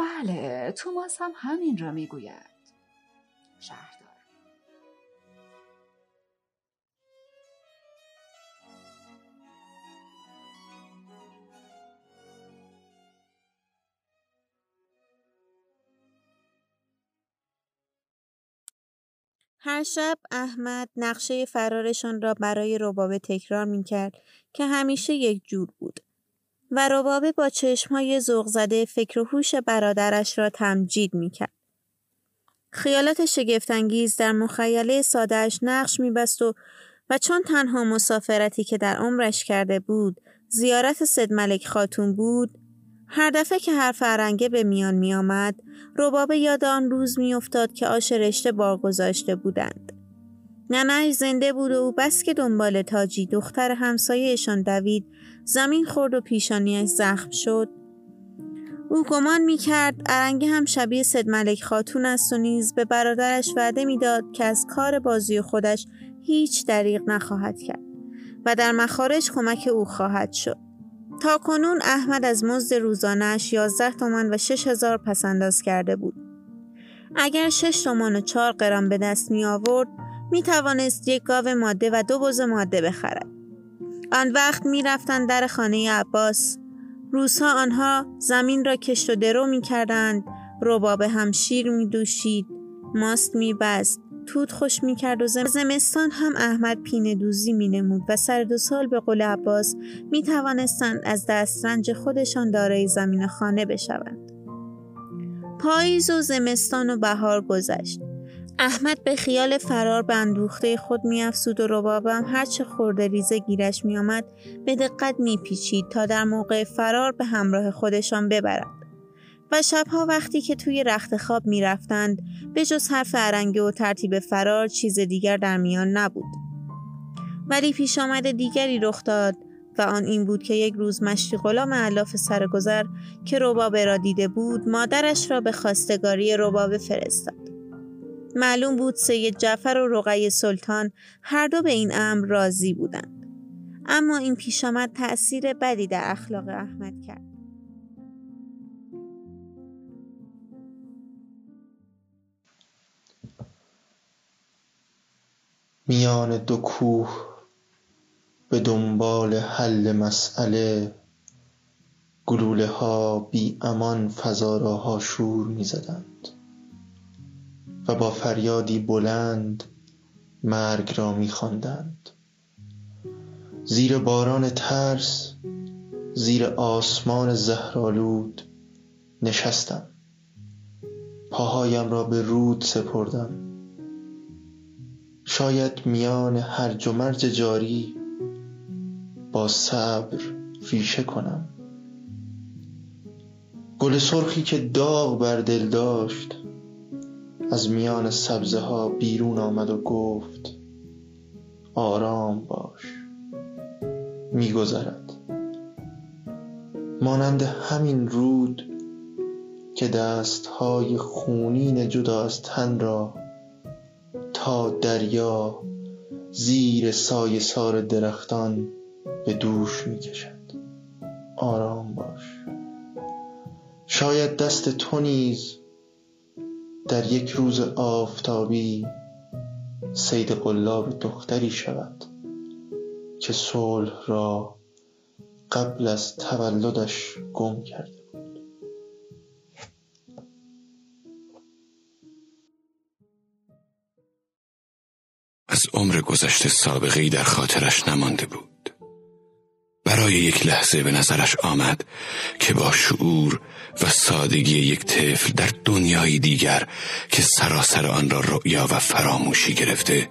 بله توماس هم همین را می‌گوید. شهردار هر شب احمد نقشه فرارشان را برای ربابه تکرار می کرد که همیشه یک جور بود و ربابه با چشمهای زوغ زده فکر و هوش برادرش را تمجید می کرد. خیالات شگفتانگیز در مخیله سادهش نقش میبست و و چون تنها مسافرتی که در عمرش کرده بود زیارت سید ملک خاتون بود هر دفعه که هر فرنگه به میان می آمد ربابه یاد آن روز می افتاد که آش رشته بار گذاشته بودند ننهش زنده بود و او بس که دنبال تاجی دختر همسایهشان دوید زمین خورد و پیشانیش زخم شد او گمان می کرد ارنگه هم شبیه سید ملک خاتون است و نیز به برادرش وعده می‌داد که از کار بازی خودش هیچ دریغ نخواهد کرد و در مخارج کمک او خواهد شد. تا کنون احمد از مزد روزانش 11 تومان و 6 هزار پسنداز کرده بود. اگر 6 تومان و 4 قرام به دست می آورد می توانست یک گاو ماده و دو بز ماده بخرد. آن وقت می رفتن در خانه عباس روزها آنها زمین را کشت و درو می کردند رباب هم شیر می دوشید ماست می بست توت خوش می کرد و زمستان هم احمد پینه دوزی می نمود و سر دو سال به قول عباس می توانستند از دسترنج خودشان دارای زمین خانه بشوند. پاییز و زمستان و بهار گذشت. احمد به خیال فرار به اندوخته خود میافزود و ربابم هرچه خورده ریزه گیرش میآمد به دقت میپیچید تا در موقع فرار به همراه خودشان ببرد و شبها وقتی که توی رخت خواب می‌رفتند به جز حرف ارنگه و ترتیب فرار چیز دیگر در میان نبود. ولی پیش آمد دیگری رخ داد و آن این بود که یک روز مشتی غلام علاف سرگذر که ربابه را دیده بود مادرش را به خواستگاری ربابه فرستاد. معلوم بود سید جعفر و رقی سلطان هر دو به این امر راضی بودند. اما این پیش آمد تأثیر بدی در اخلاق احمد کرد. میان دو کوه به دنبال حل مسئله گلوله ها بی امان فضا شور می زدند و با فریادی بلند مرگ را می زیر باران ترس زیر آسمان زهرالود نشستم. پاهایم را به رود سپردم. شاید میان هرج و مرج جاری با صبر ریشه کنم. گل سرخی که داغ بر دل داشت از میان سبزه ها بیرون آمد و گفت آرام باش میگذرد. مانند همین رود که دستهای خونین جدا از تن را تا دریا زیر سایه سار درختان به دوش می‌کشد آرام باش. شاید دست تو نیز در یک روز آفتابی صید قلاب دختری شود که صلح را قبل از تولدش گم کرده. از عمر گذشته سابقه ای در خاطرش نمانده بود. برای یک لحظه به نظرش آمد که با شعور و سادگی یک طفل در دنیای دیگر که سراسر آن را رؤیا و فراموشی گرفته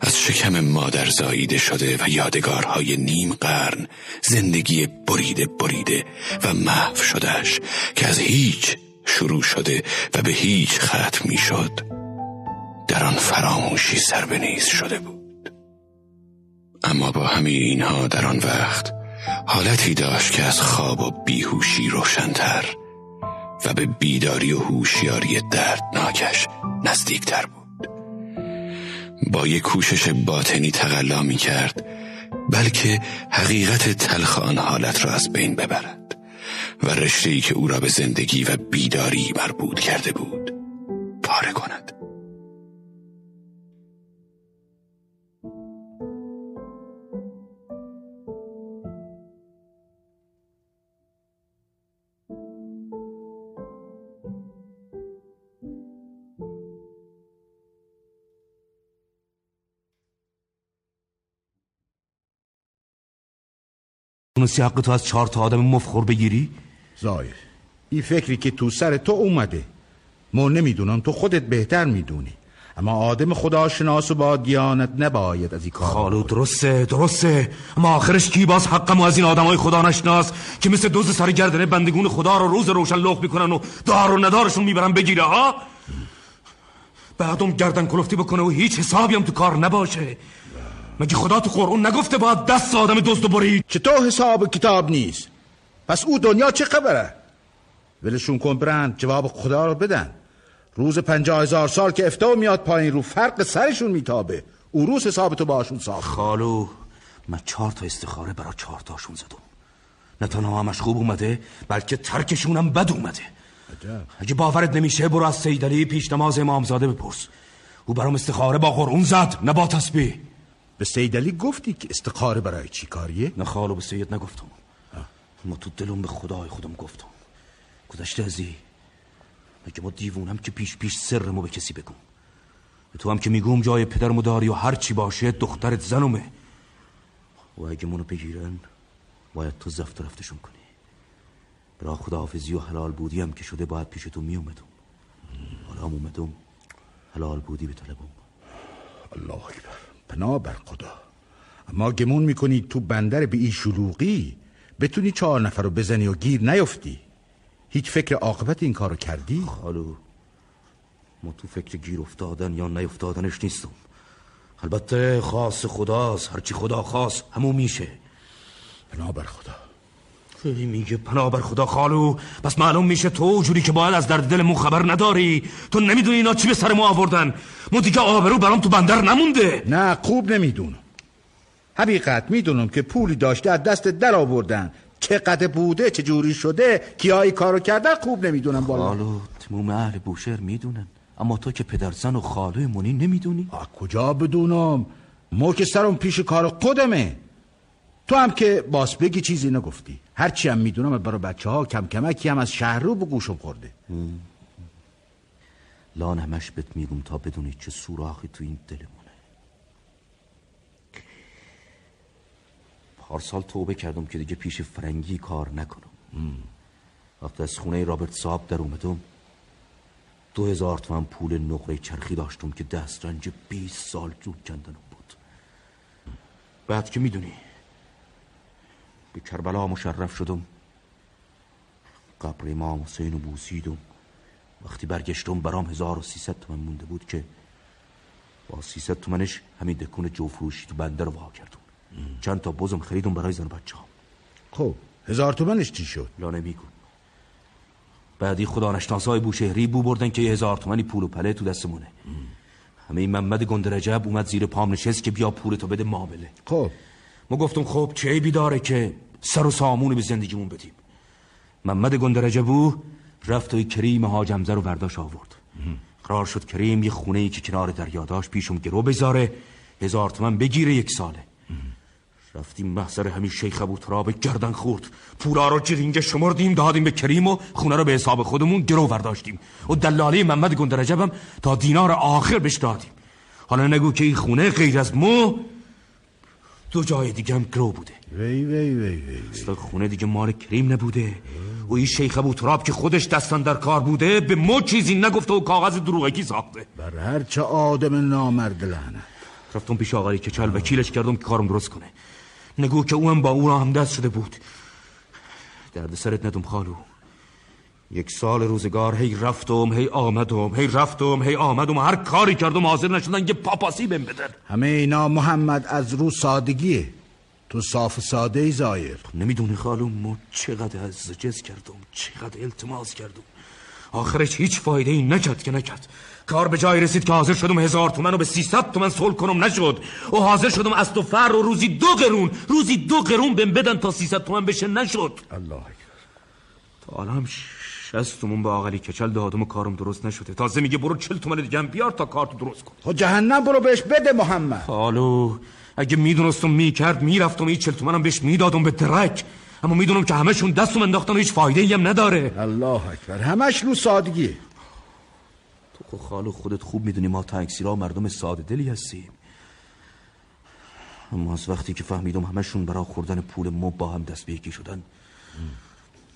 از شکم مادر زاییده شده و یادگارهای نیم قرن زندگی بریده بریده و محو شدهش که از هیچ شروع شده و به هیچ ختم می شد در آن فراموشی سربنیز شده بود. اما با همه اینها در آن وقت حالتی داشت که از خواب و بیهوشی روشنتر و به بیداری و هوشیاری دردناکش نزدیکتر بود. با یک کوشش باطنی تقلا می کرد بلکه حقیقت تلخ آن حالت را از بین ببرد و رشته که او را به زندگی و بیداری مربوط کرده بود پاره کند. تونستی حق تو از چهار تا آدم مفخور بگیری؟ زایر این فکری که تو سر تو اومده. ما نمی‌دونم تو خودت بهتر می‌دونی. اما آدم خداشناس و با دیانت نباید از این کار خالو درسته درسته. اما آخرش کی باز حقم از این آدمای خدا نشناس که مثل دوز سر گردنه بندگون خدا رو روز روشن لخ می‌کنن و دار و ندارشون می‌برن بگیره ها؟ بعدم گردن کلفتی بکنه و هیچ حسابی هم تو کار نباشه. مگه خدا تو قرآن نگفته باید دست آدم دزد برید؟ چطور حساب کتاب نیست. پس او دنیا چه خبره؟ ولشون کن برند جواب خدا رو بدن. روز پنجاه هزار سال که افتو میاد پایین رو فرق سرشون میتابه. او روز حساب تو باشون ساخت. خالو من چهار تا استخاره برای چهار تاشون زدم. نه تنها همش خوب اومده بلکه ترکشونم بد اومده. عجب. اگه باورت نمیشه برو از سیدلی پیش نماز امامزاده بپرس. او برام استخاره با قرآن زد نه با تسبیح. به سیدلی گفتی که استخاره برای چی کاریه؟ نه خالو به سید نگفتم. ما تو دلم به خدای خودم گفتم. گذشته ازی. مگه ما دیوونم که پیش پیش سرمو به کسی بگم؟ به تو هم که میگم جای پدرمو داری و هر چی باشه دخترت زنمه. و اگه منو بگیرن باید تو زفت رفتشون کنی. برا خداحافظی و حلال بودی هم که شده باید پیش تو می اومدم حالا هم اومدم حلال بودی به طلبم. الله اکبر. پناه بر خدا. اما گمون می‌کنی تو بندر به این شلوغی بتونی چهار نفر رو بزنی و گیر نیفتی. هیچ فکر عاقبت این کارو کردی؟ خالو ما تو فکر گیر افتادن یا نیفتادنش نیستم. البته خاص خداست هرچی خدا خواست همون میشه. پناه بر خدا. ای میگه پناه بر خدا خالو. پس معلوم میشه تو جوری که باید از درد دلمون خبر نداری. تو نمی‌دونی اینا چی به سر ما آوردن. ما دیگه آبرو برام تو بندر نمونده. نه خوب نمی‌دونم. حقیقت می‌دونم که پولی داشته از دست در آوردن. چقدر بوده چه جوری شده کیایی کارو کردن خوب نمی‌دونم بالا خالو تموم اهل بوشهر می‌دونن. اما تو که پدرزن و خالوی منی نمی‌دونی. کجا بدونم؟ ما که سرم پیش کار خودمه. تو هم که باس بگی چیزی نگفتی. هرچی هم می‌دونم برای بچه ها کم کمکی هم از شهر رو به گوشم خورده. لان همش بهت میگم تا بدونی چه سوراخی تو این دلمونه. پارسال توبه کردم که دیگه پیش فرنگی کار نکنم. وقتی از خونه رابرت صاحب در اومدم دو هزار تومن پول نقره چرخی داشتم که دسترنج 20 سال جون کندنم بود. بعد که می‌دونی به کربلا مشرف شدم. قبر امام حسین رو بوسیدم. وقتی برگشتم برام 1300 تومن مونده بود که با 300 تومنش همین دکون جو فروشی تو بنده رو وا کردم چند تا بزم خریدم برای زن بچه ها خب هزار تومنش چی شد؟ لا نمیگم بعدی خدا نشناسای بوشهری بو بردن که یه هزار تومنی پول و پله تو دستمونه. همه این محمد گندرجب اومد زیر پام نشست که بیا پولتو بده معامله خب. ما گفتم خب چه عیبی داره که سر و سامون به زندگیمون بدیم. محمد گندرجبو رفت و کریم حاجمزه رو برداشت آورد. قرار شد کریم یه خونه ای که کنار دریا داشت پیشم گرو بذاره هزار تومن بگیره یک ساله. رفتیم محضر همین شیخ ابو تراب گردن خورد. پولا رو جرینگه شمردیم دادیم به کریم و خونه رو به حساب خودمون گرو برداشتیم و دلاله محمد گندرجبم تا دینار آخر بهش دادیم. حالا نگو که این خونه غیر از مو دو جای دیگه هم گرو بوده. وی وی وی وی, اصلا خونه دیگه مال کریم نبوده. و این شیخ ابو تراب که خودش دستان در کار بوده به مو چیزی نگفته و کاغذ دروغکی ساخته. بر هر چه آدم نامرد لعنه رفتم پیش آقای کچل وکیلش کردم که کارم درست کنه. نگو که او هم با او را هم دست شده بود. درد سرت ندم خالو. یک سال روزگار هی رفتم هی آمدم هی رفتم هی آمدم. هر کاری کردم حاضر نشدن یه پاپاسی بهم بدن. همه اینا محمد از رو سادگی تو صاف ساده ای زایر. خب نمی‌دونی خالوم ما چقدر از جز کردم چقدر التماس کردم. آخرش هیچ فایده ای نکرد که نکرد. کار به جای رسید که حاضر شدم هزار تومن و به 300 تومن سول کنم نشد. و حاضر شدم از تو فر رو روزی دو قرون روزی دو قرون بهم بدن تا 300 تومن بشه نشد. الله اکبر. تا الان شست تومون به آقلی کچل دادم و کارم درست نشده. تازه میگه برو چل تومن دیگه هم بیار تا کارتو درست کن تو خب جهنم برو بهش بده محمد. حالو اگه می‌دونستم می‌کرد می‌رفتم این 40 تومنم بهش می‌دادم به درک. اما می‌دونم که همشون دستم انداختن و هیچ فایده ای نداره. الله اکبر. همش رو سادگی. تو خالو خودت خوب می‌دونی ما تاکسیرا مردم ساده دلی هستیم. اما از وقتی که فهمیدم همشون برای خوردن پول ما با هم دست به یکی شدن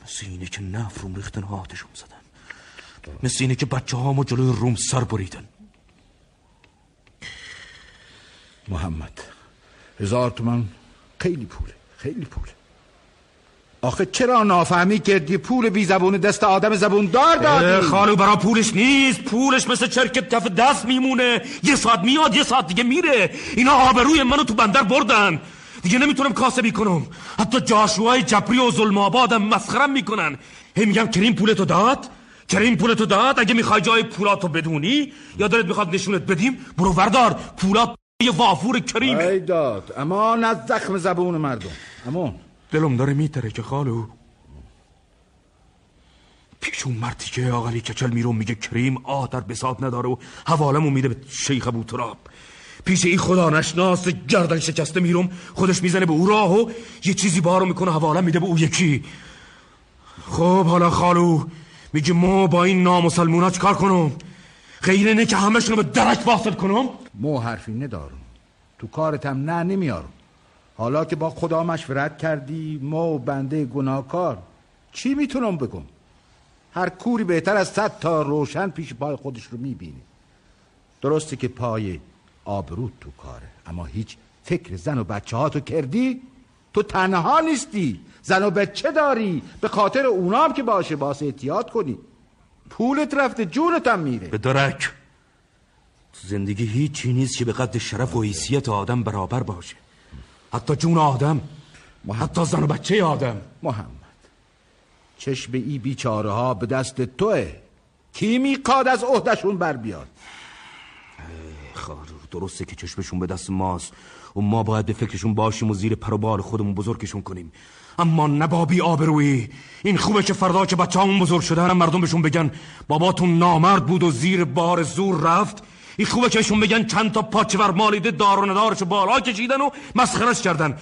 مثل اینه که نفروم ریختن و آتشم زدن مثل اینه که بچه هامو جلوی روم سر بریدن. محمد هزار تومن خیلی پوله خیلی پوله. آخه چرا نافهمی کردی؟ پول بی زبون دست آدم زبون دار دادی. خالو برا پولش نیست. پولش مثل چرک کف دست میمونه. یه ساعت میاد یه ساعت دیگه میره. اینا آبروی منو تو بندر بردن. دیگه نمی‌تونم کاسبی کنم. حتی جاشوهای جبری و ظلم آبادم مسخرم می‌کنن. هی میگم کریم پولتو داد؟ کریم پولتو داد؟ اگه می‌خوای جای پولاتو بدونی یا دارت می‌خواد نشونت بدیم برو وردار. پولات یه وافور کریمه ای داد. اما از زخم زبون مردم. اما دلم داره میتره که خالو. پیش اون مردی که آقلی کچل میرون میگه کریم آه در بساط نداره و حوالمو میده به شیخ ابو تراب پیش این خدا نشناس گردن شکسته می‌روم خودش می‌زنه به او راه و یه چیزی بارو می‌کنه حوالم میده به او یکی. خب حالا خالو میگه ما با این نامسلمونا کار کنم؟ غیر اینه که همشون به درک واصل کنم؟ مو حرفی ندارم. تو کارتم نه نمیارم. حالا که با خدا مشورت کردی ما بنده گناهکار چی می‌تونم بگم؟ هر کوری بهتر از صد تا روشن پیش پای خودش رو می‌بینی درسته که پای آبرود تو کاره. اما هیچ فکر زن و بچه ها تو کردی؟ تو تنها نیستی. زن و بچه داری. به خاطر اونام که باشه باس احتیاط کنی. پولت رفته جونت هم میره. به درک. تو زندگی هیچی نیست که به قد شرف و حیثیت آدم برابر باشه. حتی جون آدم. محمد. حتی زن و بچه آدم. محمد چشم ای بیچاره ها به دست توه. کی میکاد از عهدشون بر بیاد؟ خارو درسته که چشمشون به دست ماست. و ما باید به فکرشون باشیم و زیر پر و بال خودمون بزرگشون کنیم. اما نبابی آبرویی این خوبه که فردا که بچه همون بزرگ شده هم مردم بهشون بگن باباتون نامرد بود و زیر بار زور رفت. این خوبه که بهشون بگن چند تا پاچه ور مالیده دار و ندارش بالا کشیدن و مسخرش کردن.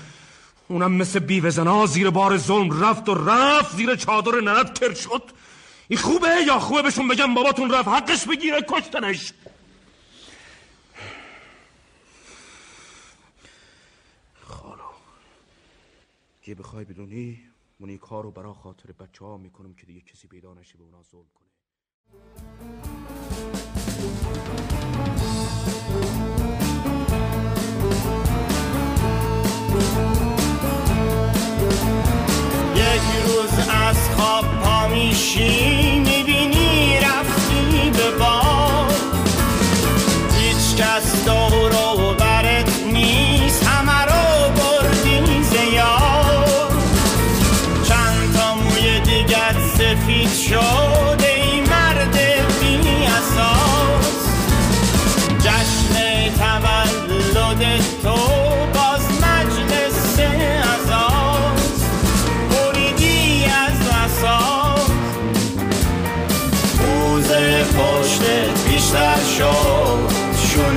اونم مثل بیوزنا زیر بار ظلم رفت و رفت زیر چادر نند کر شد. این خوبه یا خوبه بهشون بگن باباتون رفت حقش بگیره کشتنش. که بخوای بدونی من این کار رو برا خاطر بچه ها می‌کنم که دیگه کسی پیدا نشه به اونا ظلم کنه. یک روز از خواب پا میشی می‌بینی رفتی به بار. هیچ کس دور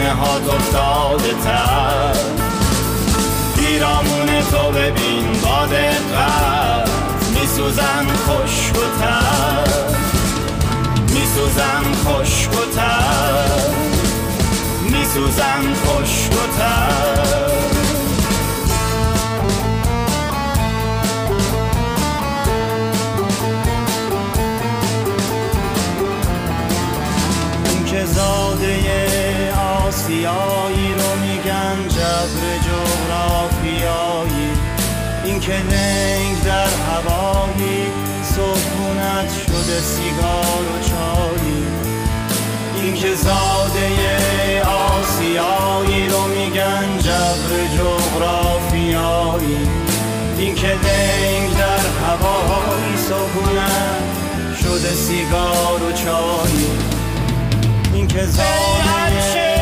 ها افتاده تر. پیرامون تو ببین با دقت. میسوزن خشک و تر. میسوزن خشک و تر. میسوزن خشک و تر. که در هوایی صبحونت شده سیگار و چایی. این که زاده آسیایی رو میگن جبر جغرافیایی. این که در هوایی صبحونت شده سیگار و چایی. این که زاده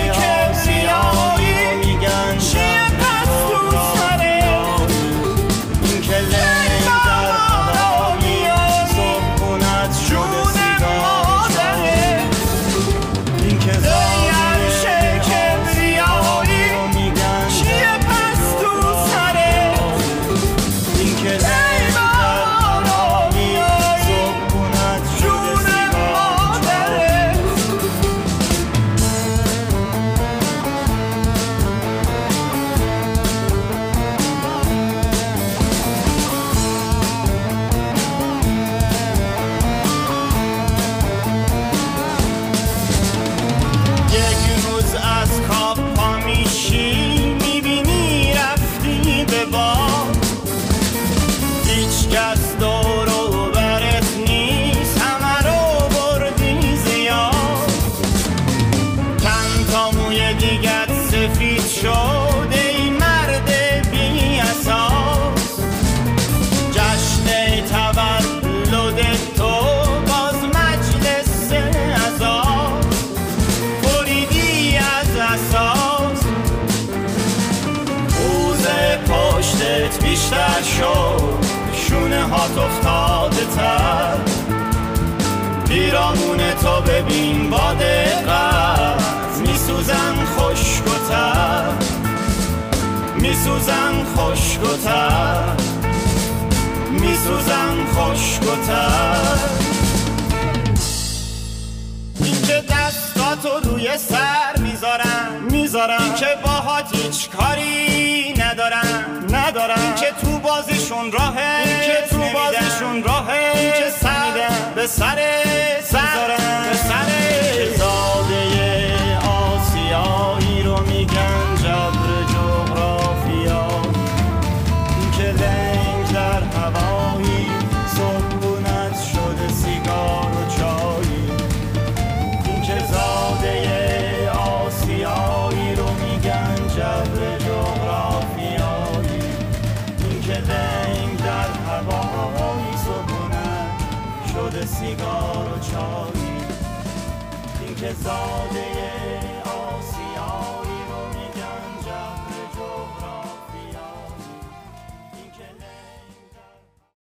ببین با دقت میسوزن خشک و تر. میسوزن خشک و تر. میسوزن خشک و تر. این دستاتو روی سر می‌ذارم می‌ذارم که باهات هیچ کاری ندارم ندارم که تو بازیشون راهه این که تو بازیشون راهه این که سر به سر سر به سر شده سیگار و